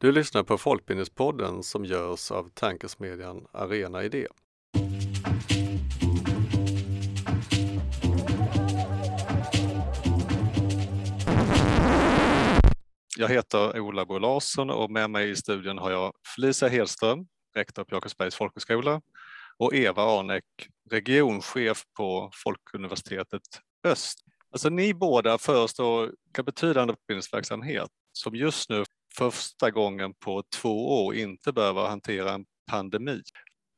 Du lyssnar på Folkbildningspodden som görs av tankesmedjan Arena Idé. Jag heter Ola Bo Larsson och med mig i studion har jag Felicia Hedström, rektor på Jakobsbergs folkhögskola och Eva Arnek, regionchef på Folkuniversitetet Öst. Alltså ni båda förestår betydande utbildningsverksamhet som just nu första gången på två år inte behöver hantera en pandemi.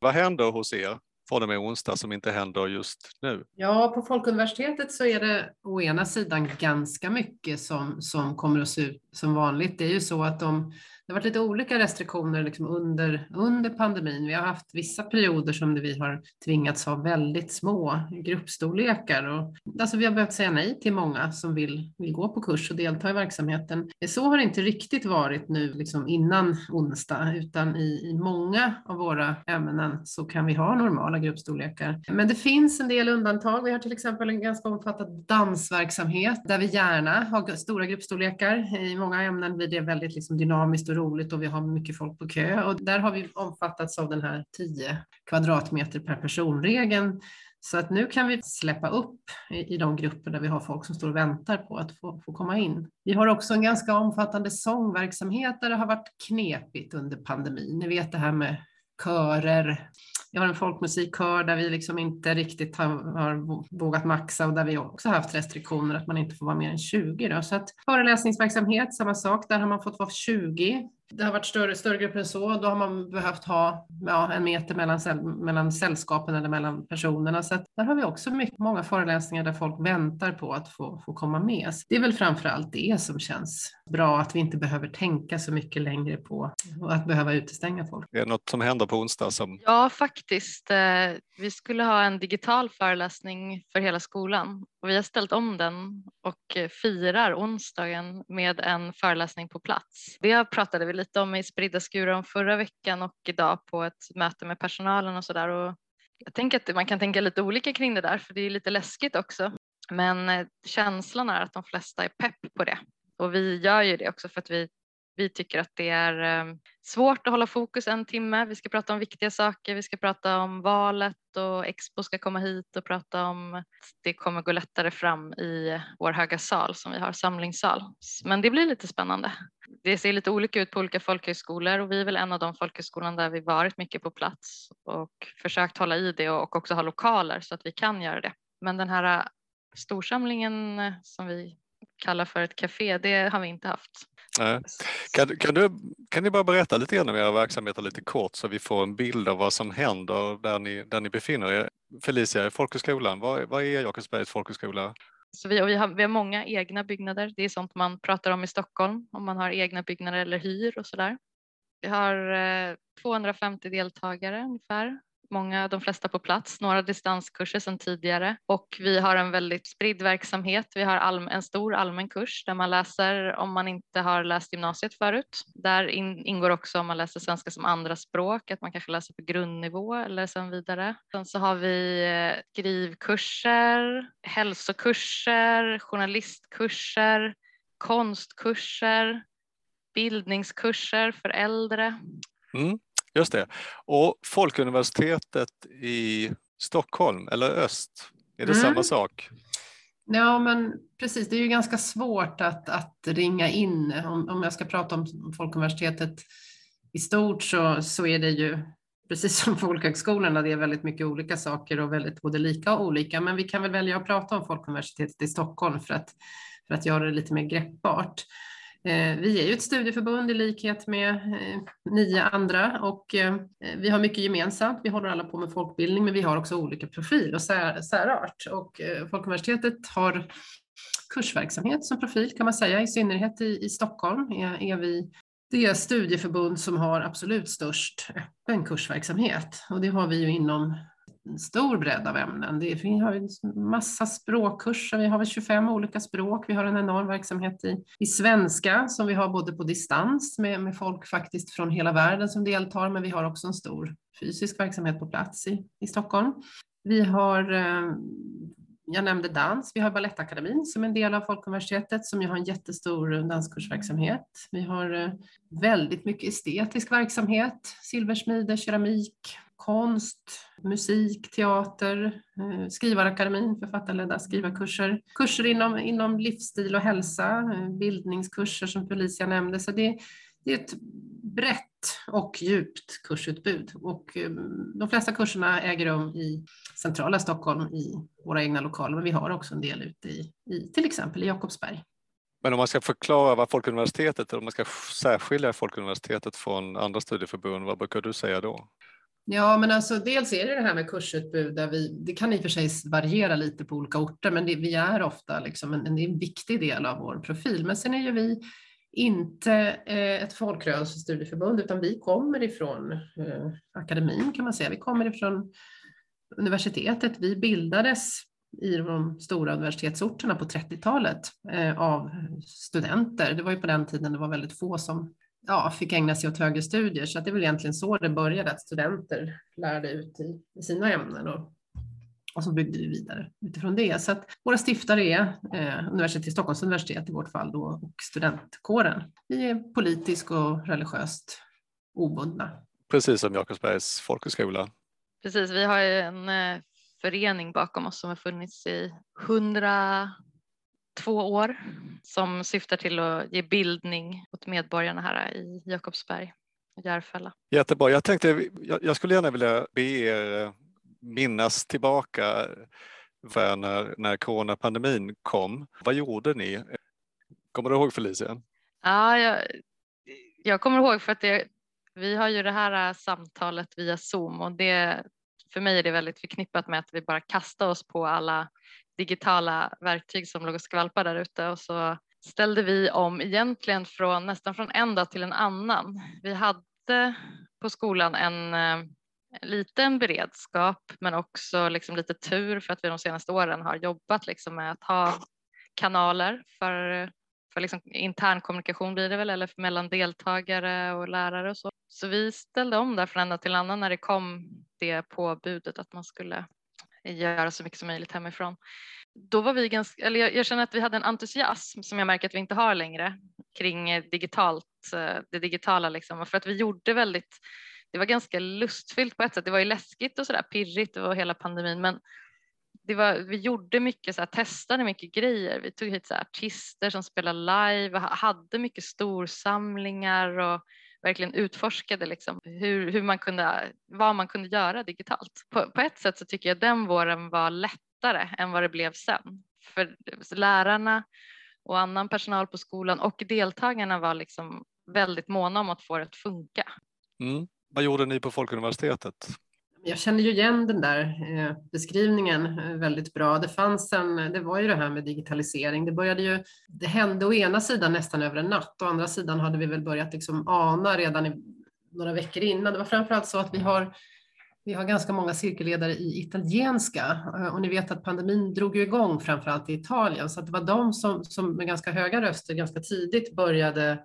Vad händer hos er från och med onsdag som inte händer just nu? Ja, på Folkuniversitetet så är det å ena sidan ganska mycket som, som kommer att se ut som vanligt. Det är ju så att de det har varit lite olika restriktioner liksom under, under pandemin. Vi har haft vissa perioder som vi har tvingats ha väldigt små gruppstorlekar. Och, alltså vi har behövt säga nej till många som vill, vill gå på kurs och delta i verksamheten. Så har det inte riktigt varit nu liksom innan onsdag, utan i, i många av våra ämnen så kan vi ha normala gruppstorlekar. Men det finns en del undantag. Vi har till exempel en ganska omfattad dansverksamhet där vi gärna har stora gruppstorlekar. I många ämnen blir det väldigt liksom dynamiskt och roligt och vi har mycket folk på kö och där har vi omfattats av den här 10 kvadratmeter per person-regeln. Så att nu kan vi släppa upp i, de grupper där vi har folk som står och väntar på att få, få komma in. Vi har också en ganska omfattande sångverksamhet där det har varit knepigt under pandemin. Ni vet det här med körer. Vi har en folkmusikkör där vi liksom inte riktigt har, har vågat maxa och där vi också haft restriktioner att man inte får vara mer än 20. Då. Så att föreläsningsverksamhet, samma sak, där har man fått vara 20 det har varit större, större grupper än så, då har man behövt ha ja, en meter mellan, mellan sällskapen eller mellan personerna. Så där har vi också mycket, många föreläsningar där folk väntar på att få, få komma med. Så det är väl framför allt det som känns bra, att vi inte behöver tänka så mycket längre på att behöva utestänga folk. Är det något som händer på onsdag? Som... Ja, faktiskt. Eh, vi skulle ha en digital föreläsning för hela skolan och vi har ställt om den och eh, firar onsdagen med en föreläsning på plats. Det pratade vi lite om i Spridda skurar om förra veckan och idag på ett möte med personalen och sådär. Jag tänker att man kan tänka lite olika kring det där för det är lite läskigt också. Men eh, känslan är att de flesta är pepp på det och vi gör ju det också för att vi vi tycker att det är eh, svårt att hålla fokus en timme. Vi ska prata om viktiga saker. Vi ska prata om valet och Expo ska komma hit och prata om att det kommer gå lättare fram i vår höga sal som vi har, samlingssal. Men det blir lite spännande. Det ser lite olika ut på olika folkhögskolor och vi är väl en av de folkhögskolorna där vi varit mycket på plats och försökt hålla i det och också ha lokaler så att vi kan göra det. Men den här eh, storsamlingen som vi kallar för ett café, det har vi inte haft. Kan, kan, du, kan ni bara berätta lite grann om era verksamheter lite kort så vi får en bild av vad som händer där ni, där ni befinner er? Felicia, folkhögskolan, vad, vad är Jakobsbergs folkhögskola? Så vi, vi, har, vi har många egna byggnader. Det är sånt man pratar om i Stockholm om man har egna byggnader eller hyr och sådär. Vi har eh, 250 deltagare ungefär många, de flesta på plats, några distanskurser sedan tidigare och vi har en väldigt spridd verksamhet. Vi har en stor allmän kurs där man läser om man inte har läst gymnasiet förut. Där in, ingår också om man läser svenska som andraspråk, att man kanske läser på grundnivå eller sen vidare. Sen så har vi eh, skrivkurser, hälsokurser, journalistkurser, konstkurser, bildningskurser för äldre. Mm. Just det. Och Folkuniversitetet i Stockholm eller öst, är det mm. samma sak? Ja, men precis. Det är ju ganska svårt att, att ringa in. Om, om jag ska prata om Folkuniversitetet i stort så, så är det ju precis som folkhögskolorna, det är väldigt mycket olika saker och väldigt både lika och olika. Men vi kan väl välja att prata om Folkuniversitetet i Stockholm för att, för att göra det lite mer greppbart. Eh, vi är ju ett studieförbund i likhet med eh, nio andra och eh, vi har mycket gemensamt. Vi håller alla på med folkbildning, men vi har också olika profil och sär, särart. Och Folkuniversitetet har kursverksamhet som profil kan man säga, i synnerhet i, i Stockholm är, är vi det studieförbund som har absolut störst öppen kursverksamhet och det har vi ju inom en stor bredd av ämnen. Det, vi har en massa språkkurser, vi har väl 25 olika språk, vi har en enorm verksamhet i, i svenska som vi har både på distans med, med folk faktiskt från hela världen som deltar, men vi har också en stor fysisk verksamhet på plats i, i Stockholm. Vi har eh, jag nämnde dans. Vi har Balettakademin som är en del av Folkuniversitetet som ju har en jättestor danskursverksamhet. Vi har eh, väldigt mycket estetisk verksamhet, silversmide, keramik, konst, musik, teater, eh, Skrivarakademin, författarledda skrivarkurser, kurser inom, inom livsstil och hälsa, eh, bildningskurser som Felicia nämnde. Så det, det är ett brett och djupt kursutbud och eh, de flesta kurserna äger rum i centrala Stockholm i våra egna lokaler, men vi har också en del ute i, i till exempel i Jakobsberg. Men om man ska förklara vad Folkuniversitetet, om man ska särskilja Folkuniversitetet från andra studieförbund, vad brukar du säga då? Ja, men alltså dels är det det här med kursutbud där vi, det kan i och för sig variera lite på olika orter, men det, vi är ofta liksom en, en, en viktig del av vår profil. Men sen är ju vi inte eh, ett folkrörelsestudieförbund, utan vi kommer ifrån eh, akademin kan man säga. Vi kommer ifrån universitetet. Vi bildades i de stora universitetsorterna på 30-talet eh, av studenter. Det var ju på den tiden det var väldigt få som ja, fick ägna sig åt högre studier, så det är väl egentligen så det började, att studenter lärde ut i, i sina ämnen och, och så byggde vi vidare utifrån det. Så att våra stiftare är eh, universitet, Stockholms universitet i vårt fall då, och studentkåren. Vi är politiskt och religiöst obundna. Precis som Jakobsbergs folkhögskola. Precis, vi har ju en eh, förening bakom oss som har funnits i hundra två år som syftar till att ge bildning åt medborgarna här i Jakobsberg och Järfälla. Jättebra. Jag tänkte, jag skulle gärna vilja be er eh, minnas tillbaka när, när coronapandemin kom. Vad gjorde ni? Kommer du ihåg Felicia? Ja, jag, jag kommer ihåg för att det, vi har ju det här samtalet via Zoom och det, för mig är det väldigt förknippat med att vi bara kastar oss på alla digitala verktyg som låg och skvalpade där ute och så ställde vi om egentligen från nästan från en dag till en annan. Vi hade på skolan en eh, liten beredskap men också liksom lite tur för att vi de senaste åren har jobbat liksom med att ha kanaler för, för liksom intern kommunikation blir det väl eller mellan deltagare och lärare och så. Så vi ställde om där från en dag till en annan när det kom det påbudet att man skulle göra så mycket som möjligt hemifrån. Då var vi ganska, eller jag, jag känner att vi hade en entusiasm som jag märker att vi inte har längre kring eh, digitalt, eh, det digitala liksom. För att vi gjorde väldigt, det var ganska lustfyllt på ett sätt. Det var ju läskigt och sådär pirrigt och hela pandemin, men det var, vi gjorde mycket, så här, testade mycket grejer. Vi tog hit så här, artister som spelade live, hade mycket storsamlingar och verkligen utforskade liksom hur, hur man kunde, vad man kunde göra digitalt. På, på ett sätt så tycker jag den våren var lättare än vad det blev sen. För lärarna och annan personal på skolan och deltagarna var liksom väldigt måna om att få det att funka. Mm. Vad gjorde ni på Folkuniversitetet? Jag känner ju igen den där eh, beskrivningen eh, väldigt bra. Det fanns en, det var ju det här med digitalisering. Det började ju, det hände å ena sidan nästan över en natt, å andra sidan hade vi väl börjat liksom ana redan i, några veckor innan. Det var framförallt så att vi har vi har ganska många cirkelledare i italienska eh, och ni vet att pandemin drog ju igång framförallt i Italien så att det var de som, som med ganska höga röster ganska tidigt började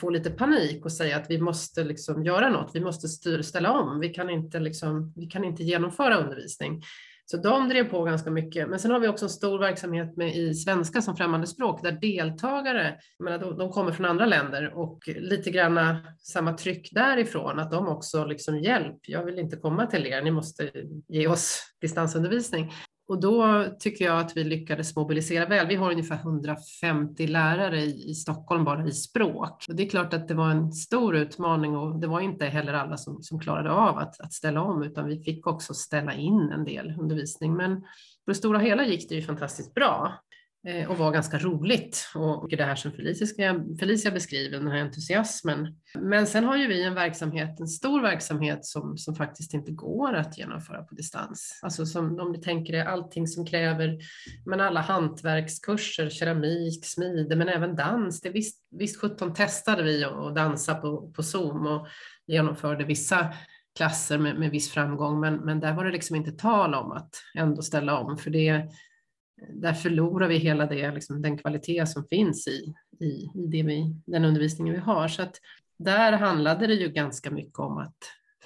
få lite panik och säga att vi måste liksom göra något, vi måste styr, ställa om, vi kan, inte liksom, vi kan inte genomföra undervisning. Så de drev på ganska mycket. Men sen har vi också en stor verksamhet med i svenska som främmande språk där deltagare, menar, de, de kommer från andra länder och lite grann samma tryck därifrån att de också liksom hjälp, jag vill inte komma till er, ni måste ge oss distansundervisning. Och då tycker jag att vi lyckades mobilisera väl. Vi har ungefär 150 lärare i, i Stockholm bara i språk. Och det är klart att det var en stor utmaning och det var inte heller alla som, som klarade av att, att ställa om utan vi fick också ställa in en del undervisning. Men på det stora hela gick det ju fantastiskt bra. Eh, och var ganska roligt. Och det här som Felicia, Felicia beskriver, den här entusiasmen. Men sen har ju vi en verksamhet, en stor verksamhet som, som faktiskt inte går att genomföra på distans. Alltså som om ni tänker er allting som kräver, men alla hantverkskurser, keramik, smide, men även dans. Det visst, visst 17 testade vi att dansa på, på Zoom och genomförde vissa klasser med, med viss framgång, men, men där var det liksom inte tal om att ändå ställa om, för det där förlorar vi hela det, liksom, den kvalitet som finns i, i, i det vi, den undervisningen vi har. Så att där handlade det ju ganska mycket om att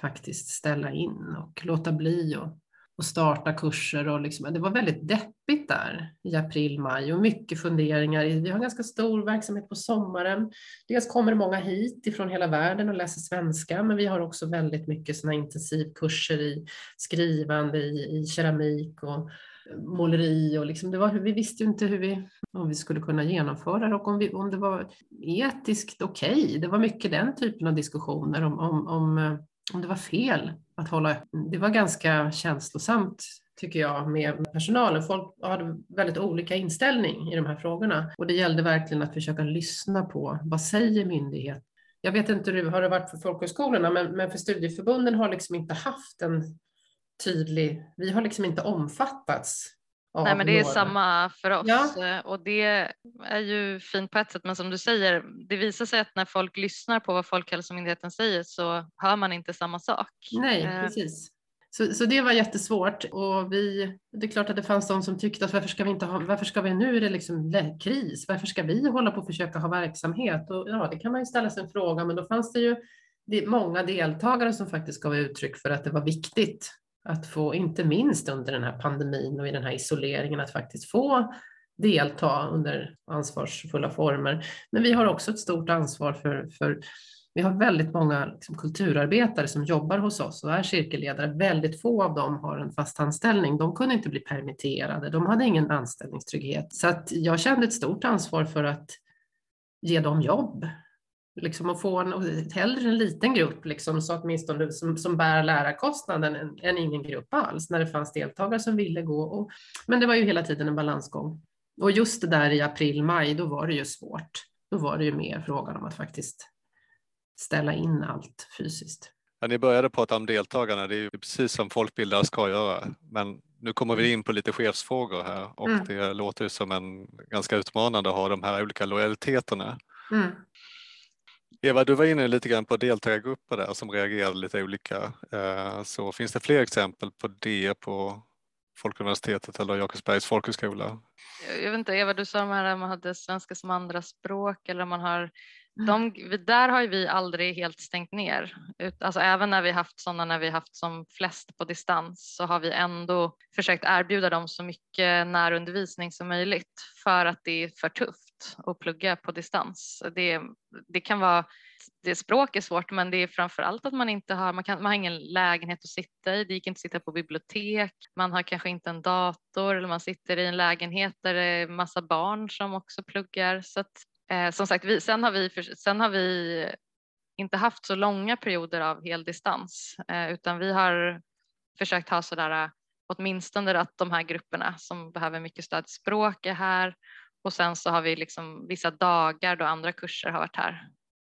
faktiskt ställa in och låta bli och, och starta kurser och liksom, det var väldigt deppigt där i april, maj och mycket funderingar. Vi har ganska stor verksamhet på sommaren. Dels kommer det många hit ifrån hela världen och läser svenska, men vi har också väldigt mycket sådana intensivkurser i skrivande, i, i keramik och måleri och liksom, det var, vi visste ju inte hur vi, om vi skulle kunna genomföra det och om, vi, om det var etiskt okej. Okay. Det var mycket den typen av diskussioner om, om, om, eh, om det var fel att hålla Det var ganska känslosamt tycker jag med personalen. Folk hade väldigt olika inställning i de här frågorna och det gällde verkligen att försöka lyssna på vad säger myndigheten? Jag vet inte hur det har varit för folkhögskolorna, men, men för studieförbunden har liksom inte haft en tydlig, vi har liksom inte omfattats. Nej men det är några. samma för oss ja. Eh, och det är ju fint på ett sätt men som du säger det visar sig att när folk lyssnar på vad Folkhälsomyndigheten säger så hör man inte samma sak. Nej eh. precis. Så, så det var jättesvårt och vi, det är klart att det fanns de som tyckte att varför ska vi inte ha, varför ska vi, nu är det liksom kris, varför ska vi hålla på och försöka ha verksamhet? Och ja, det kan man ju ställa sig en fråga, men då fanns det ju det många deltagare som faktiskt gav uttryck för att det var viktigt att få, inte minst under den här pandemin och i den här isoleringen, att faktiskt få delta under ansvarsfulla former. Men vi har också ett stort ansvar för, för vi har väldigt många liksom, kulturarbetare som jobbar hos oss och är cirkelledare. Väldigt få av dem har en fast anställning. De kunde inte bli permitterade. De hade ingen anställningstrygghet. Så att jag kände ett stort ansvar för att ge dem jobb liksom att få en, hellre en liten grupp liksom, så åtminstone som, som bär lärarkostnaden än, än ingen grupp alls när det fanns deltagare som ville gå. Och, men det var ju hela tiden en balansgång. Och just det där i april, maj, då var det ju svårt. Då var det ju mer frågan om att faktiskt ställa in allt fysiskt. Ja, ni började prata om deltagarna, det är ju precis som folkbildare ska göra. Men nu kommer vi in på lite chefsfrågor här och mm. det låter ju som en ganska utmanande att ha de här olika lojaliteterna. Mm. Eva, du var inne lite grann på deltagargrupper där som reagerade lite olika. Eh, så finns det fler exempel på det på Folkuniversitetet eller Jakobsbergs folkhögskola? Jag vet inte, Eva, du sa de här man hade svenska som andra språk eller man har de, där har vi aldrig helt stängt ner. Alltså även när vi haft sådana när vi haft som flest på distans så har vi ändå försökt erbjuda dem så mycket närundervisning som möjligt för att det är för tufft att plugga på distans. Det, det kan vara det språk är svårt men det är framför allt att man inte har, man, kan, man har ingen lägenhet att sitta i, det gick inte att sitta på bibliotek, man har kanske inte en dator eller man sitter i en lägenhet där det är massa barn som också pluggar. Så att Eh, som sagt, vi, sen, har vi, sen har vi inte haft så långa perioder av heldistans eh, utan vi har försökt ha sådär eh, åtminstone att de här grupperna som behöver mycket stöd i språk är här och sen så har vi liksom vissa dagar då andra kurser har varit här.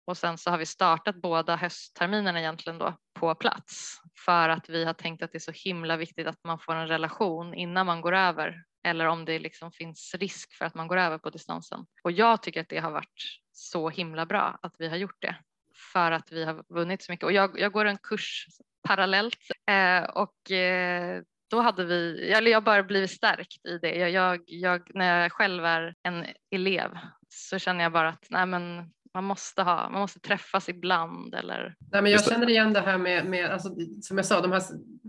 Och sen så har vi startat båda höstterminerna egentligen då på plats. För att vi har tänkt att det är så himla viktigt att man får en relation innan man går över. Eller om det liksom finns risk för att man går över på distansen. Och jag tycker att det har varit så himla bra att vi har gjort det. För att vi har vunnit så mycket. Och jag, jag går en kurs parallellt. Eh, och eh, då hade vi, eller jag bara blivit stärkt i det. Jag, jag, jag, när jag själv är en elev så känner jag bara att nej men man måste, ha, man måste träffas ibland. Eller... Nej, men jag känner igen det här med, med alltså, som jag sa, de här,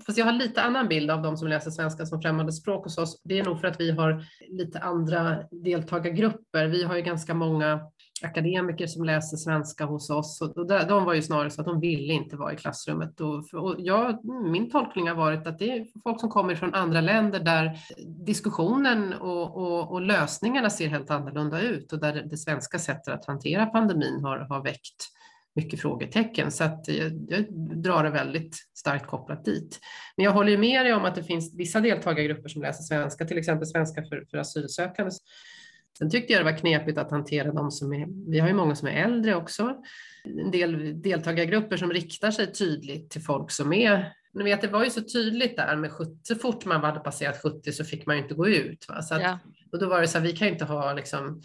fast jag har lite annan bild av de som läser svenska som främmande språk hos oss. Det är nog för att vi har lite andra deltagargrupper. Vi har ju ganska många akademiker som läser svenska hos oss och de var ju snarare så att de ville inte vara i klassrummet. Och, och jag, min tolkning har varit att det är folk som kommer från andra länder där diskussionen och, och, och lösningarna ser helt annorlunda ut och där det svenska sättet att hantera pandemin har, har väckt mycket frågetecken så att jag, jag drar det väldigt starkt kopplat dit. Men jag håller ju med dig om att det finns vissa deltagargrupper som läser svenska, till exempel svenska för, för asylsökande Sen tyckte jag det var knepigt att hantera de som är, vi har ju många som är äldre också, en del deltagargrupper som riktar sig tydligt till folk som är ni vet, det var ju så tydligt där med 70, så fort man hade passerat 70 så fick man ju inte gå ut. Va? Så att, ja. Och då var det så här, vi kan ju inte ha liksom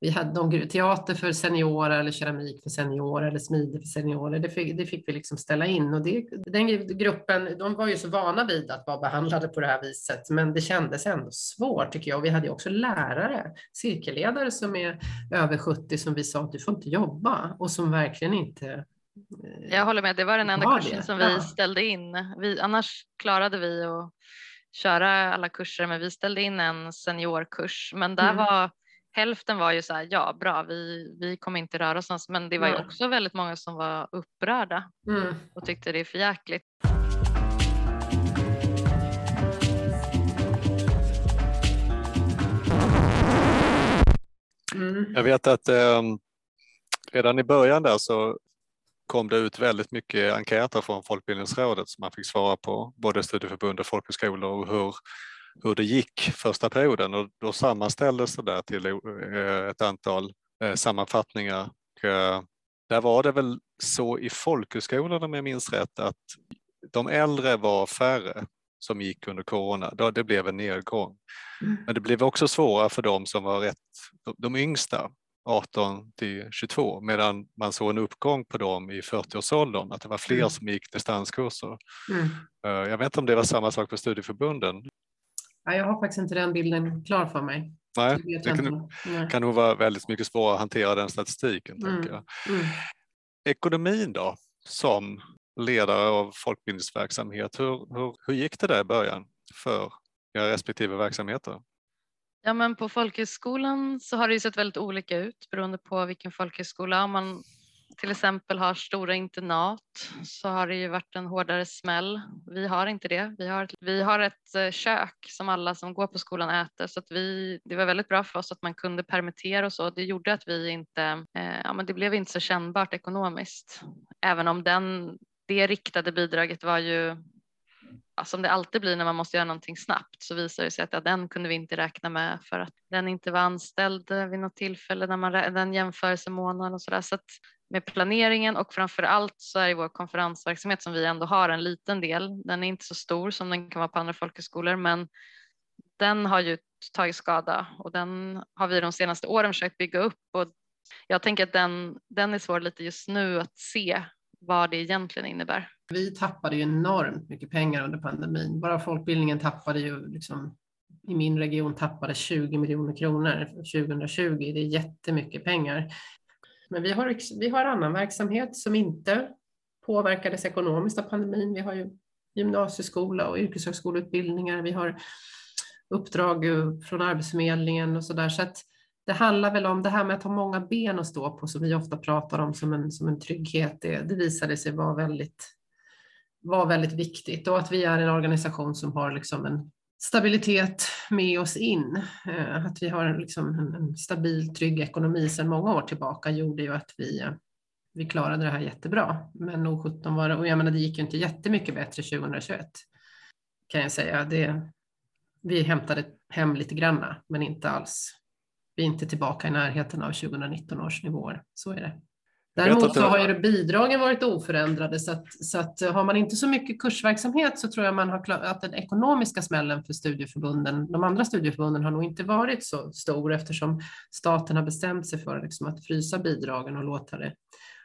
vi hade någon teater för seniorer eller keramik för seniorer eller smide för seniorer. Det fick, det fick vi liksom ställa in och det, den gruppen, de var ju så vana vid att vara behandlade på det här viset, men det kändes ändå svårt tycker jag. Och vi hade ju också lärare, cirkelledare som är över 70 som vi sa att du får inte jobba och som verkligen inte eh, jag håller med, det var den enda kursen som vi ja. ställde in. Vi, annars klarade vi att köra alla kurser, men vi ställde in en seniorkurs. Men där Mm. var hälften var ju så här, ja bra, vi, vi kommer inte röra oss någonstans. Men det var ju också väldigt många som var upprörda Mm. och tyckte det är för jäkligt. Mm. Jag vet att eh, redan i början där så kom det ut väldigt mycket enkäter från Folkbildningsrådet som man fick svara på, både studieförbund och folkhögskolor och hur, hur det gick första perioden och då sammanställdes det där till eh, ett antal eh, sammanfattningar. Eh, där var det väl så i folkhögskolorna om jag minns rätt att de äldre var färre som gick under corona. Det blev en nedgång. Mm. Men det blev också svårare för de som var rätt, de yngsta, 18 till 22, medan man såg en uppgång på dem i 40-årsåldern, att det var fler Mm. som gick distanskurser. Mm. Jag vet inte om det var samma sak för studieförbunden. Ja, jag har faktiskt inte den bilden klar för mig. Nej, Det kan. Nej. kan nog vara väldigt mycket svårare att hantera den statistiken. Mm. Tänker jag. Mm. Ekonomin då, som ledare av folkbildningsverksamhet, hur, hur, hur gick det där i början för era respektive verksamheter? Ja, men på folkhögskolan så har det ju sett väldigt olika ut beroende på vilken folkhögskola. Om man till exempel har stora internat så har det ju varit en hårdare smäll. Vi har inte det. Vi har, vi har ett eh, kök som alla som går på skolan äter så att vi, det var väldigt bra för oss att man kunde permittera och så. Det gjorde att vi inte, eh, ja men det blev inte så kännbart ekonomiskt. Även om den, det riktade bidraget var ju ja, som det alltid blir när man måste göra någonting snabbt så visar det sig att ja, den kunde vi inte räkna med för att den inte var anställd vid något tillfälle när man den jämförelsemånaden och sådär. Så att med planeringen och framför allt så är det vår konferensverksamhet som vi ändå har en liten del. Den är inte så stor som den kan vara på andra folkhögskolor men den har ju tagit skada och den har vi de senaste åren försökt bygga upp och jag tänker att den, den är svår lite just nu att se vad det egentligen innebär. Vi tappade ju enormt mycket pengar under pandemin. Bara folkbildningen tappade ju liksom i min region tappade 20 miljoner kronor 2020. Det är jättemycket pengar. Men vi har, vi har annan verksamhet som inte påverkades ekonomiskt av pandemin. Vi har ju gymnasieskola och yrkeshögskoleutbildningar. Vi har uppdrag eh, från Arbetsförmedlingen och så där. Så att det handlar väl om det här med att ha många ben att stå på som vi ofta pratar om som en, som en trygghet. Det, det visade sig vara väldigt, var väldigt viktigt och att vi är en organisation som har liksom en stabilitet med oss in. Eh, att vi har liksom en, stabil, trygg ekonomi sedan många år tillbaka gjorde ju att vi, vi klarade det här jättebra. Men nog 17 var det, och jag menar det gick ju inte jättemycket bättre 2021 kan jag säga. Det, vi hämtade hem lite granna, men inte alls. Vi är inte tillbaka i närheten av 2019 års nivåer, så är det. Däremot så har ju bidragen varit oförändrade så att, så att har man inte så mycket kursverksamhet så tror jag man har klar, att den ekonomiska smällen för studieförbunden, de andra studieförbunden har nog inte varit så stor eftersom staten har bestämt sig för liksom att frysa bidragen och låta det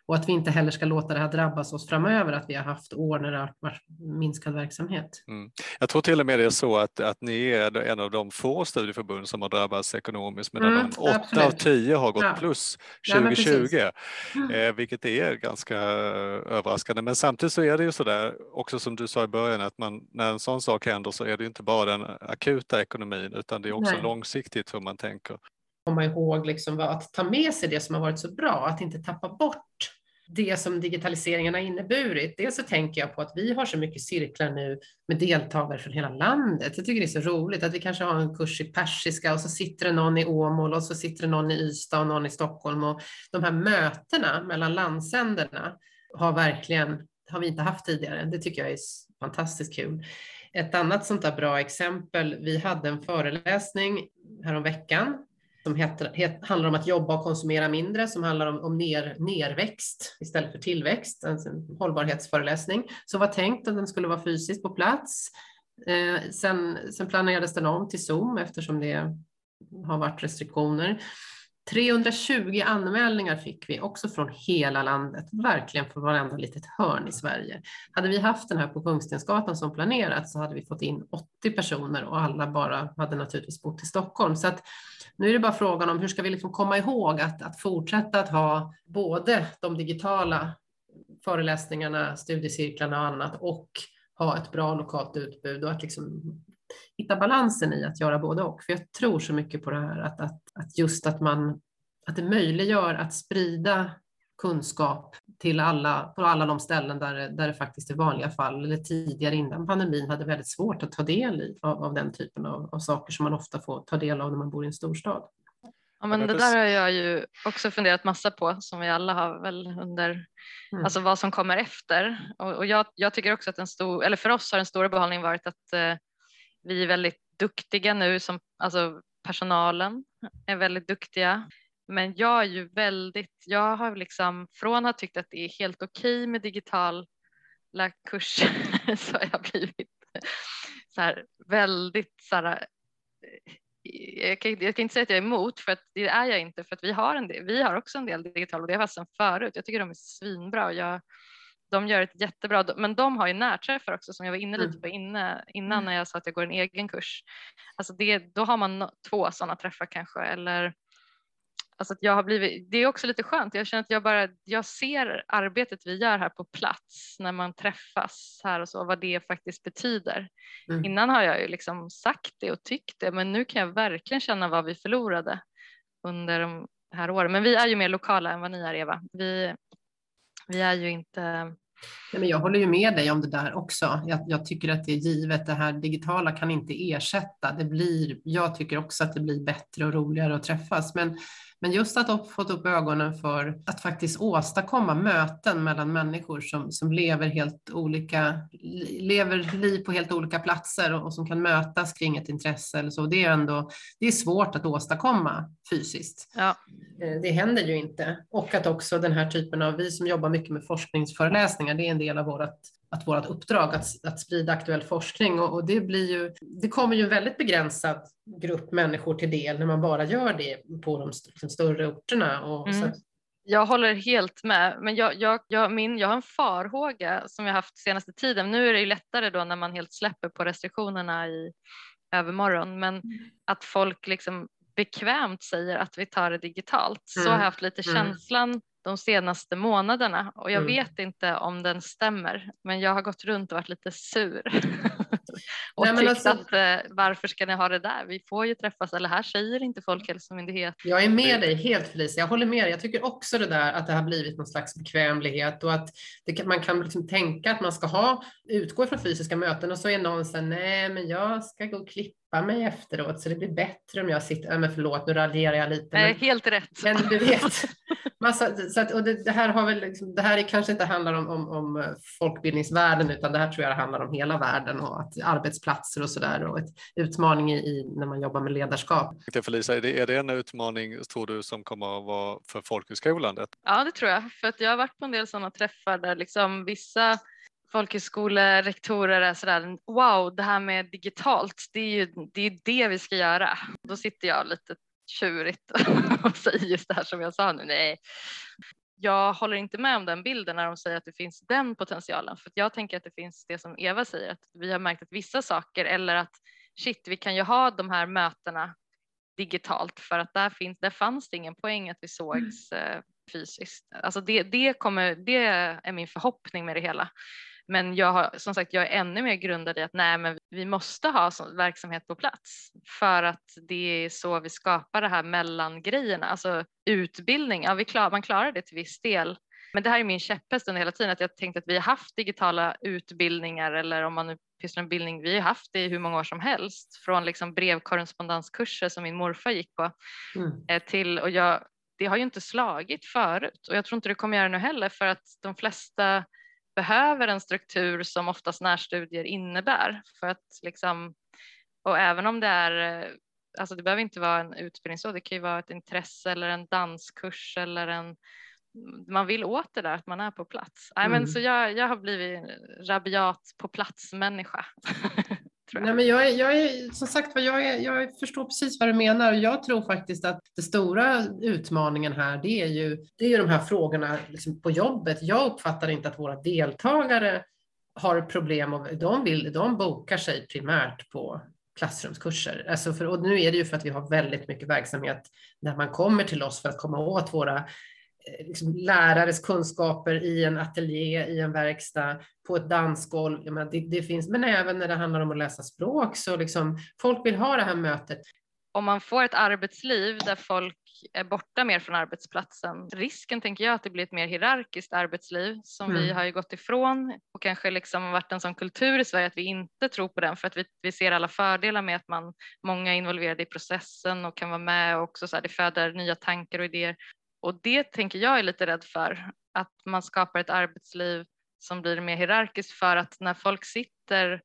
och att vi inte heller ska låta det här drabbas oss framöver, att vi har haft år när det har varit minskad verksamhet. Mm. Jag tror till och med det är så att, att ni är en av de få studieförbund som har drabbats ekonomiskt medan Mm, åtta av tio har gått Ja. plus Ja, men 2020, precis. eh, vilket är ganska eh, överraskande. Men samtidigt så är det ju så där, också som du sa i början, att man, när en sån sak händer så är det inte bara den akuta ekonomin utan det är också Nej. långsiktigt hur man tänker komma ihåg liksom att ta med sig det som har varit så bra, att inte tappa bort det som digitaliseringen har inneburit. Dels så tänker jag på att vi har så mycket cirklar nu med deltagare från hela landet. Jag tycker det är så roligt att vi kanske har en kurs i persiska och så sitter det någon i Åmål och så sitter det någon i Ystad och någon i Stockholm och de här mötena mellan landsänderna har verkligen, har vi inte haft tidigare. Det tycker jag är fantastiskt kul. Ett annat sånt där bra exempel, vi hade en föreläsning häromveckan som heter, het, handlar om att jobba och konsumera mindre, som handlar om, om ner, nerväxt istället för tillväxt, alltså en hållbarhetsföreläsning. Så var tänkt att den skulle vara fysiskt på plats. Eh, sen, sen planerades den om till Zoom eftersom det har varit restriktioner. 320 anmälningar fick vi också från hela landet, verkligen från varenda litet hörn i Sverige. Hade vi haft den här på Kungstensgatan som planerat så hade vi fått in 80 personer och alla bara hade naturligtvis bott i Stockholm. Så att nu är det bara frågan om hur ska vi liksom komma ihåg att, att fortsätta att ha både de digitala föreläsningarna, studiecirklarna och annat och ha ett bra lokalt utbud och att liksom hitta balansen i att göra både och. För jag tror så mycket på det här att, att, att just att man att det möjliggör att sprida kunskap till alla, på alla de ställen där, där det faktiskt i vanliga fall, eller tidigare innan pandemin, hade väldigt svårt att ta del i, av, av den typen av, av, saker som man ofta får ta del av när man bor i en storstad. Ja, men det där har jag ju också funderat massa på som vi alla har väl under, mm. alltså vad som kommer efter. Och, och jag, jag, tycker också att en stor, eller för oss har en stora behållning varit att eh, vi är väldigt duktiga nu som, alltså personalen är väldigt duktiga men jag är ju väldigt, jag har liksom från att ha tyckt att det är helt okej okay med digitala kurser så har jag blivit så här väldigt så här, jag kan, jag kan, inte säga att jag är emot för att det är jag inte för att vi har en del, vi har också en del digitala och det har haft sedan förut. Jag tycker de är svinbra och jag, de gör ett jättebra, men de har ju närträffar också som jag var inne lite mm. på inne, innan mm. när jag sa att jag går en egen kurs. Alltså det, då har man två sådana träffar kanske eller Alltså jag har blivit, det är också lite skönt. Jag känner att jag bara, jag ser arbetet vi gör här på plats när man träffas här och så, vad det faktiskt betyder. Mm. Innan har jag ju liksom sagt det och tyckt det, men nu kan jag verkligen känna vad vi förlorade under de här åren. Men vi är ju mer lokala än vad ni är Eva. Vi, vi är ju inte Nej, men jag håller ju med dig om det där också. Jag, jag, tycker att det är givet. Det här digitala kan inte ersätta. Det blir, jag tycker också att det blir bättre och roligare att träffas. Men men just att ha fått upp ögonen för att faktiskt åstadkomma möten mellan människor som, som lever helt olika, lever liv på helt olika platser och, och som kan mötas kring ett intresse eller så. Det är ändå, det är svårt att åstadkomma fysiskt. Ja. Eh, det händer ju inte. Och att också den här typen av, vi som jobbar mycket med forskningsföreläsningar, det är en del av vårt att vårt uppdrag att, att sprida aktuell forskning och, och, det blir ju, det kommer ju en väldigt begränsad grupp människor till del när man bara gör det på de liksom, större orterna. Och, mm. så. Jag håller helt med, men jag, jag, jag, min, jag har en farhåga som jag haft senaste tiden. Nu är det ju lättare då när man helt släpper på restriktionerna i övermorgon, men mm. att folk liksom bekvämt säger att vi tar det digitalt. Så har jag haft lite mm. känslan de senaste månaderna och jag mm. vet inte om den stämmer men jag har gått runt och varit lite sur och Nej, tyckt alltså, att eh, varför ska ni ha det där? Vi får ju träffas eller här säger inte Folkhälsomyndigheten. Jag är med dig helt Felicia, jag håller med dig. Jag tycker också det där att det har blivit någon slags bekvämlighet och att det, man kan liksom tänka att man ska ha, utgå från fysiska möten och så är någon så nej men jag ska gå och klippa mig efteråt så det blir bättre om jag sitter, äh, men förlåt nu raljerar jag lite. Men, helt rätt. Men du vet, massa, så att, och det, det, här har väl liksom, det här är, kanske inte handlar om, om, om, eh, folkbildningsvärlden utan det här tror jag handlar om hela världen och att arbetsplatser och så där och ett utmaning i, i, när man jobbar med ledarskap. Felicia, är det, är det en utmaning tror du som kommer att vara för folkhögskolan? Ja, det tror jag, för att jag har varit på en del sådana träffar där liksom vissa folkhögskolerektorer är sådär wow, det här med digitalt, det är ju det, är det vi ska göra. Då sitter jag lite tjurigt och säger just det här som jag sa nu. Nej, jag håller inte med om den bilden när de säger att det finns den potentialen. För jag tänker att det finns det som Eva säger, att vi har märkt att vissa saker eller att shit, vi kan ju ha de här mötena digitalt för att där, finns, där fanns det ingen poäng att vi sågs mm. Eh, fysiskt. Alltså det, det, kommer, det är min förhoppning med det hela. Men jag har, som sagt, jag är ännu mer grundad i att nej, men vi måste ha verksamhet på plats för att det är så vi skapar det här mellan grejerna. Alltså utbildning, ja, vi klar, man klarar det till viss del. Men det här är min käpphäst under hela tiden, att jag tänkte att vi har haft digitala utbildningar eller om man nu pysslar med bildning, vi har haft det i hur många år som helst, från liksom brevkorrespondenskurser som min morfar gick på mm. Eh, till, och jag, det har ju inte slagit förut och jag tror inte det kommer göra nu heller för att de flesta behöver en struktur som oftast närstudier innebär för att liksom och även om det är alltså det behöver inte vara en utbildning så, det kan ju vara ett intresse eller en danskurs eller en man vill åt det där att man är på plats. Mm. men så jag, jag har blivit rabiat på plats människa. jag. Nej, men jag, är, jag är, som sagt jag, är, jag förstår precis vad du menar. Jag tror faktiskt att den stora utmaningen här, det är ju, det är ju de här frågorna liksom på jobbet. Jag uppfattar inte att våra deltagare har problem och de, vill, de bokar sig primärt på klassrumskurser. Alltså för, och nu är det ju för att vi har väldigt mycket verksamhet där man kommer till oss för att komma åt våra liksom lärares kunskaper i en ateljé, i en verkstad, på ett dansgolv. Det, det, finns, men även när det handlar om att läsa språk så liksom folk vill ha det här mötet. Om man får ett arbetsliv där folk är borta mer från arbetsplatsen. Risken tänker jag att det blir ett mer hierarkiskt arbetsliv som mm. vi har ju gått ifrån och kanske liksom varit en sån kultur i Sverige att vi inte tror på den för att vi, vi ser alla fördelar med att man många är involverade i processen och kan vara med och också så här, det föder nya tankar och idéer. Och det tänker jag är lite rädd för att man skapar ett arbetsliv som blir mer hierarkiskt för att när folk sitter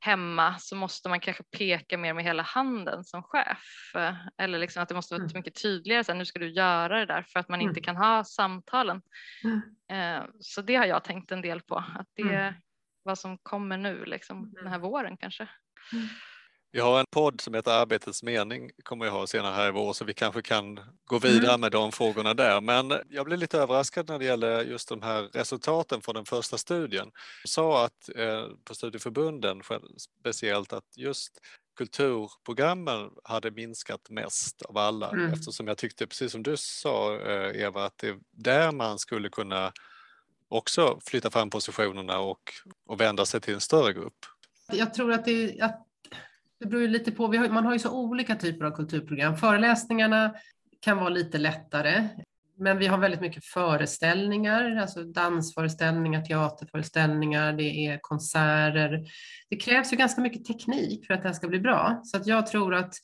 hemma så måste man kanske peka mer med hela handen som chef. Eller liksom att det måste vara mm. mycket tydligare, så här, nu ska du göra det där för att man inte mm. kan ha samtalen. Mm. Eh, så det har jag tänkt en del på, att det är vad som kommer nu, liksom, den här våren kanske. Vi har en podd som heter Arbetets mening, kommer vi ha senare här i vår, så vi kanske kan gå vidare mm. med de frågorna där. Men jag blev lite överraskad när det gäller just de här resultaten från den första studien. Du sa att eh, på studieförbunden speciellt att just kulturprogrammen hade minskat mest av alla mm. eftersom jag tyckte, precis som du sa eh, Eva, att det är där man skulle kunna också flytta fram positionerna och, och vända sig till en större grupp. Jag tror att det, att det beror ju lite på. Har, man har ju så olika typer av kulturprogram. Föreläsningarna kan vara lite lättare, men vi har väldigt mycket föreställningar, alltså dansföreställningar, teaterföreställningar, det är konserter. Det krävs ju ganska mycket teknik för att det här ska bli bra, så att jag tror att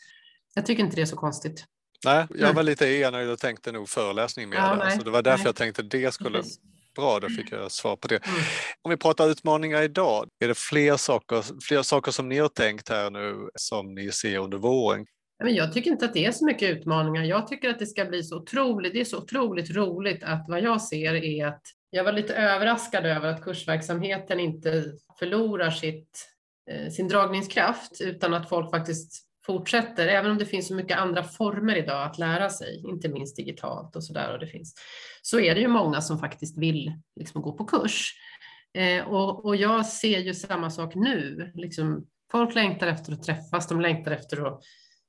jag tycker inte det är så konstigt. Nej, jag var lite enögd och tänkte nog föreläsning mer. Ja, alltså det var därför nej. jag tänkte det skulle Precis. Bra, då fick jag svar på det. Mm. Om vi pratar utmaningar idag, är det fler saker, fler saker som ni har tänkt här nu som ni ser under våren? jag tycker inte att det är så mycket utmaningar. Jag tycker att det ska bli så otroligt, det är så otroligt roligt att vad jag ser är att jag var lite överraskad över att kursverksamheten inte förlorar sitt, eh, sin dragningskraft utan att folk faktiskt fortsätter, även om det finns så mycket andra former idag att lära sig, inte minst digitalt och sådär, och det finns, så är det ju många som faktiskt vill liksom gå på kurs. Eh, och, och, jag ser ju samma sak nu. Liksom, folk längtar efter att träffas, de längtar efter att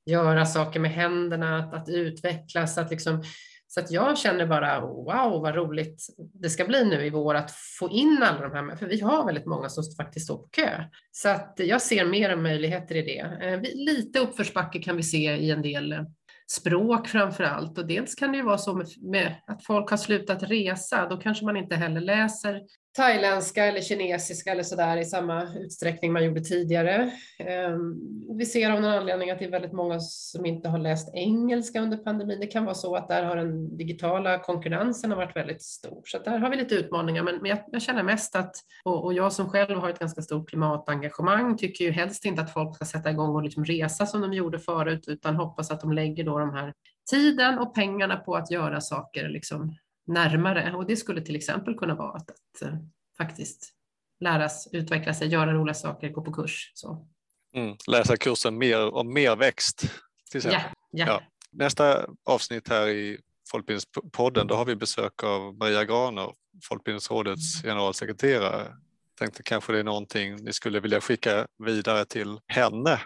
göra saker med händerna, att, att utvecklas, att liksom så att jag känner bara wow vad roligt det ska bli nu i vår att få in alla de här, för vi har väldigt många som faktiskt står på kö. Så att jag ser mer möjligheter i det. Eh, lite uppförsbacke kan vi se i en del eh, språk framför allt och dels kan det ju vara så med, med att folk har slutat resa, då kanske man inte heller läser thailändska eller kinesiska eller sådär i samma utsträckning man gjorde tidigare. Ehm, vi ser av någon anledning att det är väldigt många som inte har läst engelska under pandemin. Det kan vara så att där har den digitala konkurrensen varit väldigt stor. Så där har vi lite utmaningar, men jag, jag känner mest att, och, och, jag som själv har ett ganska stort klimatengagemang tycker ju helst inte att folk ska sätta igång och liksom resa som de gjorde förut, utan hoppas att de lägger då de här tiden och pengarna på att göra saker liksom närmare. Och det skulle till exempel kunna vara att, att uh, faktiskt läras, utveckla sig, göra roliga saker, gå på kurs. Så. Mm, läsa kursen mer om mer växt. Till exempel. Ja, ja. ja. Nästa avsnitt här i Folkbildningspodden, då har vi besök av Maria Graner, Folkbildningsrådets mm. generalsekreterare. Tänkte kanske det är någonting ni skulle vilja skicka vidare till henne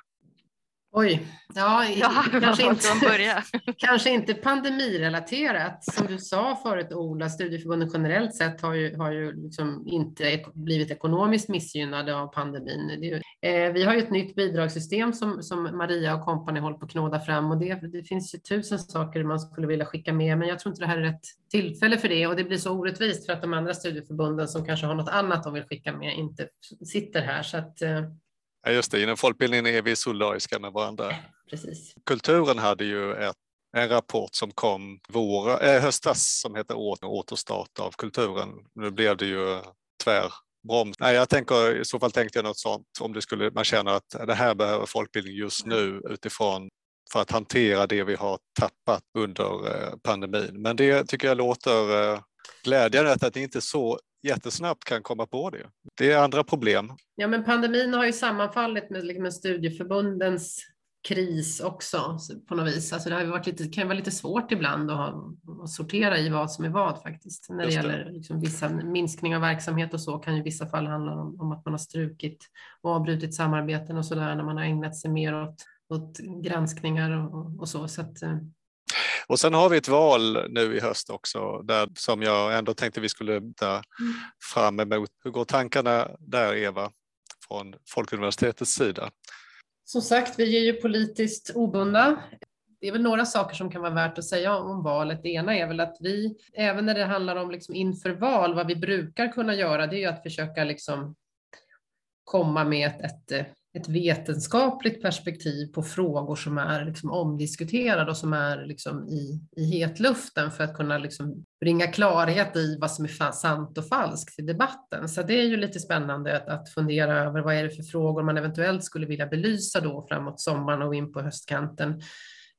Oj, ja, ja kanske, inte, kanske inte pandemirelaterat. Som du sa förut Ola, studieförbunden generellt sett har ju, har ju liksom inte blivit ekonomiskt missgynnade av pandemin. Ju, eh, vi har ju ett nytt bidragssystem som, som Maria och kompani håller på att knåda fram och det, det finns ju tusen saker man skulle vilja skicka med, men jag tror inte det här är rätt tillfälle för det och det blir så orättvist för att de andra studieförbunden som kanske har något annat de vill skicka med inte sitter här. Så att, eh, Ja, just det, inom folkbildningen är vi solidariska med varandra. Precis. Kulturen hade ju ett, en rapport som kom vår, äh, höstas som heter Återstart av kulturen. Nu blev det ju tvärbroms. Nej, jag tänker, I så fall tänkte jag något sånt om det skulle, man känner att det här behöver folkbildning just nu utifrån för att hantera det vi har tappat under eh, pandemin. Men det tycker jag låter eh, glädjande att det inte är så jättesnabbt kan komma på det. Det är andra problem. Ja, men pandemin har ju sammanfallit med, liksom, med studieförbundens kris också på något vis. Alltså det har varit lite, kan vara lite svårt ibland att, ha, att sortera i vad som är vad faktiskt. När det, det. gäller liksom vissa minskning av verksamhet och så kan ju i vissa fall handla om, om att man har strukit och avbrutit samarbeten och så där när man har ägnat sig mer åt, åt granskningar och, och så. så att, eh, Och sen har vi ett val nu i höst också där, som jag ändå tänkte vi skulle ta mm. fram emot. Hur går tankarna där Eva från Folkuniversitetets sida? Som sagt, vi är ju politiskt obundna. Det är väl några saker som kan vara värt att säga om valet. Det ena är väl att vi, även när det handlar om liksom inför val, vad vi brukar kunna göra, det är ju att försöka liksom komma med ett, ett, ett vetenskapligt perspektiv på frågor som är liksom omdiskuterade och som är liksom i, i hetluften för att kunna liksom bringa klarhet i vad som är sant och falskt i debatten. Så det är ju lite spännande att, att fundera över vad är det för frågor man eventuellt skulle vilja belysa då framåt sommaren och in på höstkanten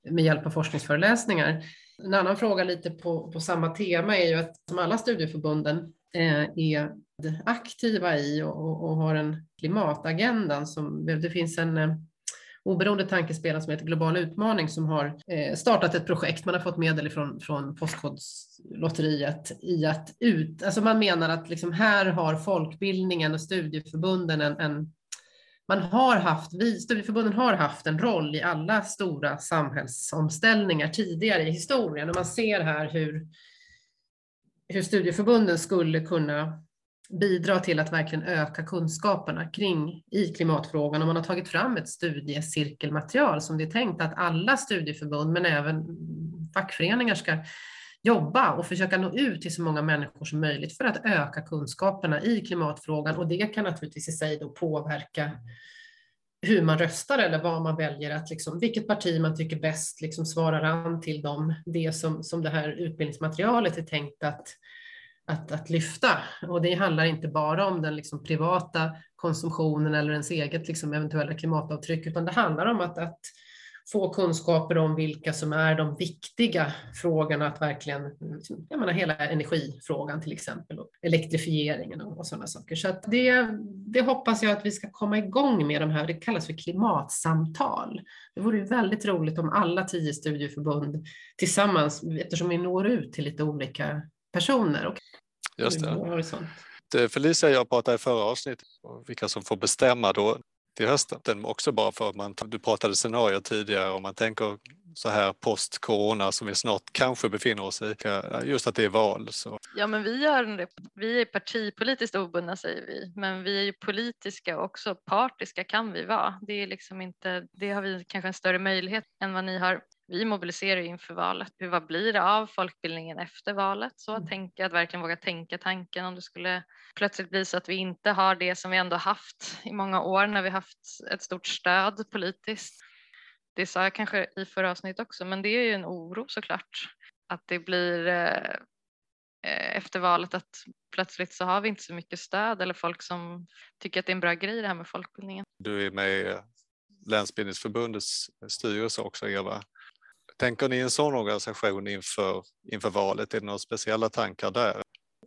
med hjälp av forskningsföreläsningar. En annan fråga lite på, på samma tema är ju att som alla studieförbunden eh, är aktiva i och, och, har en klimatagenda som det finns en eh, oberoende tankespelare som heter Global utmaning som har eh, startat ett projekt. Man har fått medel från, från Postkodlotteriet i att ut, alltså man menar att liksom här har folkbildningen och studieförbunden en, en man har haft, vi, studieförbunden har haft en roll i alla stora samhällsomställningar tidigare i historien och man ser här hur, hur studieförbunden skulle kunna bidra till att verkligen öka kunskaperna kring i klimatfrågan. Och man har tagit fram ett studiecirkelmaterial som det är tänkt att alla studieförbund men även fackföreningar ska jobba och försöka nå ut till så många människor som möjligt för att öka kunskaperna i klimatfrågan. Och det kan naturligtvis i sig då påverka hur man röstar eller vad man väljer att liksom, vilket parti man tycker bäst liksom svarar an till dem, det som, som det här utbildningsmaterialet är tänkt att, att, att lyfta. Och det handlar inte bara om den liksom privata konsumtionen eller ens eget liksom eventuella klimatavtryck, utan det handlar om att, att få kunskaper om vilka som är de viktiga frågorna att verkligen, liksom, jag menar hela energifrågan till exempel och elektrifieringen och, och sådana saker. Så att det, det hoppas jag att vi ska komma igång med de här, det kallas för klimatsamtal. Det vore väldigt roligt om alla tio studieförbund tillsammans, eftersom vi når ut till lite olika personer. Och Just det. Felicia och jag pratade i förra avsnittet om vilka som får bestämma då till hösten. Också bara för att man, du pratade scenarier tidigare om man tänker så här post-corona som vi snart kanske befinner oss i, just att det är val. Så. Ja, men vi, gör vi är partipolitiskt obundna säger vi, men vi är ju politiska och också partiska kan vi vara. Det är liksom inte, det har vi kanske en större möjlighet än vad ni har vi mobiliserar inför valet. Vad blir det av folkbildningen efter valet? Så mm. tänka, att verkligen våga tänka tanken om det skulle plötsligt bli så att vi inte har det som vi ändå haft i många år när vi haft ett stort stöd politiskt. Det sa jag kanske i förra avsnittet också, men det är ju en oro såklart att det blir eh, efter valet att plötsligt så har vi inte så mycket stöd eller folk som tycker att det är en bra grej det här med folkbildningen. Du är med i Länsbildningsförbundets styrelse också Eva. Tänker ni en sån organisation inför, inför valet? Är det några speciella tankar där?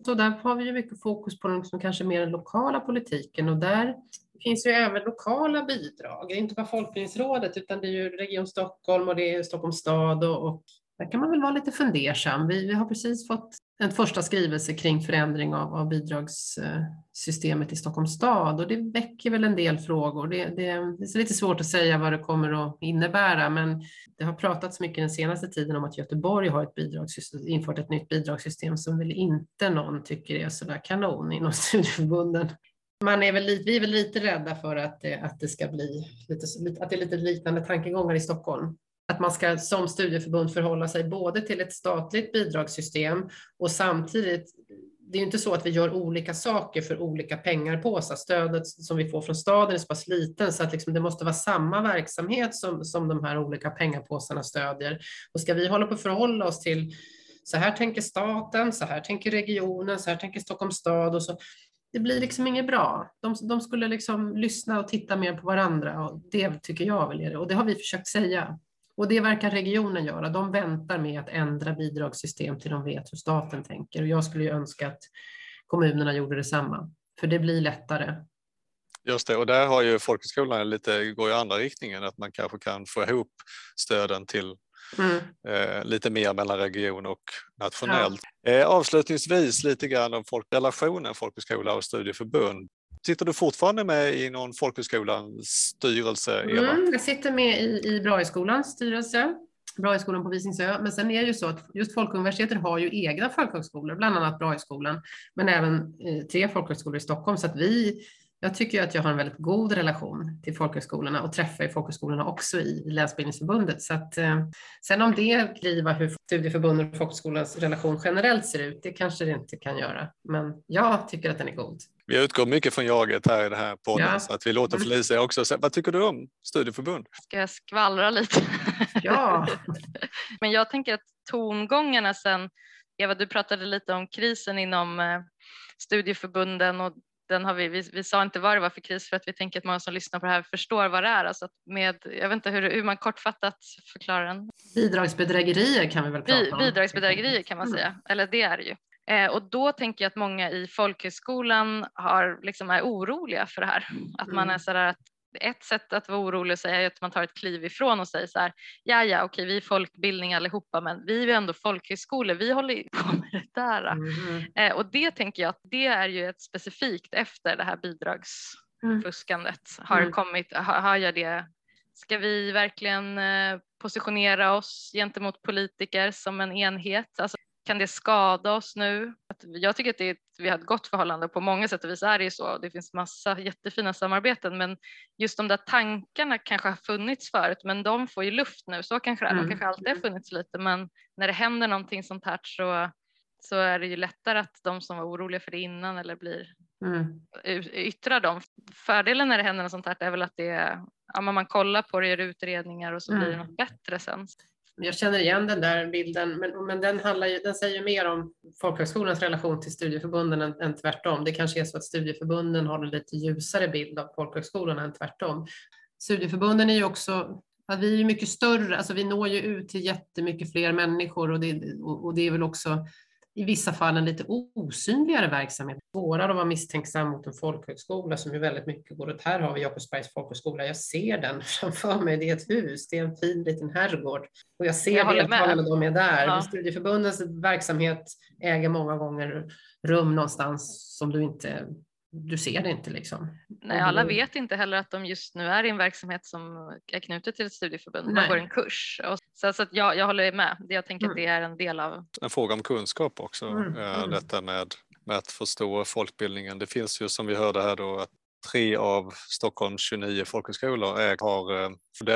Så där har vi ju mycket fokus på liksom kanske mer den lokala politiken och där finns ju även lokala bidrag. Det är inte bara Folkbildningsrådet utan det är ju Region Stockholm och det är Stockholms stad och, och där kan man väl vara lite fundersam. Vi, vi har precis fått en första skrivelse kring förändring av, av bidragssystemet i Stockholms stad och det väcker väl en del frågor. Det, det, det, är lite svårt att säga vad det kommer att innebära, men det har pratats mycket den senaste tiden om att Göteborg har ett bidragssystem, infört ett nytt bidragssystem som väl inte någon tycker är så där kanon inom studieförbunden. Man är väl, vi är väl lite rädda för att det, att det ska bli lite, att det är lite liknande tankegångar i Stockholm att man ska som studieförbund förhålla sig både till ett statligt bidragssystem och samtidigt det är ju inte så att vi gör olika saker för olika pengar på Stödet som vi får från staden är så pass liten så att liksom det måste vara samma verksamhet som, som de här olika pengapåsarna stödjer. Och ska vi hålla på att förhålla oss till så här tänker staten, så här tänker regionen, så här tänker Stockholms stad och så. Det blir liksom inget bra. De, de skulle liksom lyssna och titta mer på varandra och det tycker jag väl är det. Och det har vi försökt säga. Och det verkar regionen göra. De väntar med att ändra bidragssystem till de vet hur staten tänker. Och jag skulle ju önska att kommunerna gjorde detsamma, för det blir lättare. Just det, och där har ju folkhögskolan lite, går i andra riktningen, att man kanske kan få ihop stöden till Mm. Eh, lite mer mellan region och nationellt. Ja. Eh, avslutningsvis lite grann om folkrelationen folkhögskola och studieförbund. Sitter du fortfarande med i någon folkhögskolans styrelse, Eva? Mm, jag sitter med i, i Braheskolans styrelse Brahögskolan på Visingsö. Men sen är det ju så att just Folkuniversitetet har ju egna folkhögskolor, bland annat Brahögskolan, men även eh, tre folkhögskolor i Stockholm. Så att vi jag tycker att jag har en väldigt god relation till folkhögskolorna och träffar ju folkhögskolorna också i Länsbildningsförbundet. Så att, eh, sen om det skriver hur studieförbunden och folkhögskolans relation generellt ser ut, det kanske det inte kan göra. Men jag tycker att den är god. Vi utgår mycket från jaget här i det här podden, ja. så att vi låter mm. Felicia också. Så, vad tycker du om studieförbund? Ska jag skvallra lite? Ja. Men jag tänker att tongångarna sen, Eva, du pratade lite om krisen inom eh, studieförbunden och den har vi, vi, vi, sa inte vad det var för kris för att vi tänker att många som lyssnar på det här förstår vad det är. Alltså med, jag vet inte hur, hur man kortfattat förklarar den. Bidragsbedrägerier kan vi väl prata om? Bidragsbedrägerier kan man säga, eller det är det ju. Eh, och då tänker jag att många i folkhögskolan har, liksom är oroliga för det här. Att man är mm. sådär att ett sätt att vara orolig och säga är att man tar ett kliv ifrån och säger så här, ja ja okej vi är folkbildning allihopa men vi är ändå folkhögskolor, vi håller på med det där. Mm. Eh, och det tänker jag att det är ju ett specifikt efter det här bidragsfuskandet mm. har kommit, har, har jag det Ska vi verkligen eh, positionera oss gentemot politiker som en enhet? Alltså, kan det skada oss nu? Jag tycker att är, vi har ett gott förhållande på många sätt och vis är det ju så. Det finns massa jättefina samarbeten men just de där tankarna kanske har funnits förut men de får ju luft nu. Så kanske det är. De mm. kanske alltid har funnits lite men när det händer någonting sånt här så, så är det ju lättare att de som var oroliga för det innan eller blir mm. yttrar dem. Fördelen när det händer något sånt här är väl att det ja, man kollar på det, gör utredningar och så mm. blir det något bättre sen. Jag känner igen den där bilden, men, men den, handlar ju, den säger mer om folkhögskolans relation till studieförbunden än, än tvärtom. Det kanske är så att studieförbunden har en lite ljusare bild av folkhögskolorna än tvärtom. Studieförbunden är ju också att vi är mycket större, alltså vi når ju ut till jättemycket fler människor och det, och det är väl också i vissa fall en lite osynligare verksamhet. Svårare att vara misstänksam mot en folkhögskola som ju väldigt mycket går åt. Här har vi Jakobsbergs folkhögskola. Jag ser den framför mig. Det är ett hus, det är en fin liten herrgård och jag ser deltagarna, de är där. Ja. Studieförbundens verksamhet äger många gånger rum någonstans som du inte du ser det inte liksom. Nej, alla vet inte heller att de just nu är i en verksamhet som är knutet till ett studieförbund. Nej. Man går en kurs. Och så, så att jag, jag håller med. Jag tänker mm. att det är en del av. En fråga om kunskap också. Mm. Mm. Detta med, med att förstå folkbildningen. Det finns ju som vi hörde här då att tre av Stockholms 29 folkhögskolor har, eh,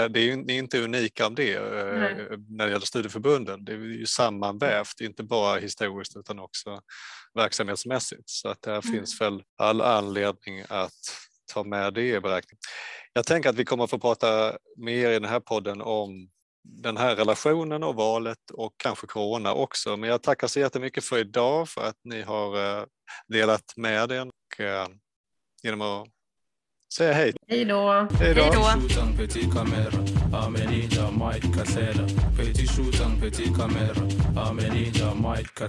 det, är inte unika av det eh, Nej. när det gäller studieförbunden. Det är ju sammanvävt, inte bara historiskt utan också verksamhetsmässigt. Så att där mm. finns väl all anledning att ta med det i beräkning. Jag tänker att vi kommer att få prata mer i den här podden om den här relationen och valet och kanske corona också. Men jag tackar så jättemycket för idag för att ni har eh, delat med er och genom att säga hej. Hej då.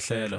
Hej.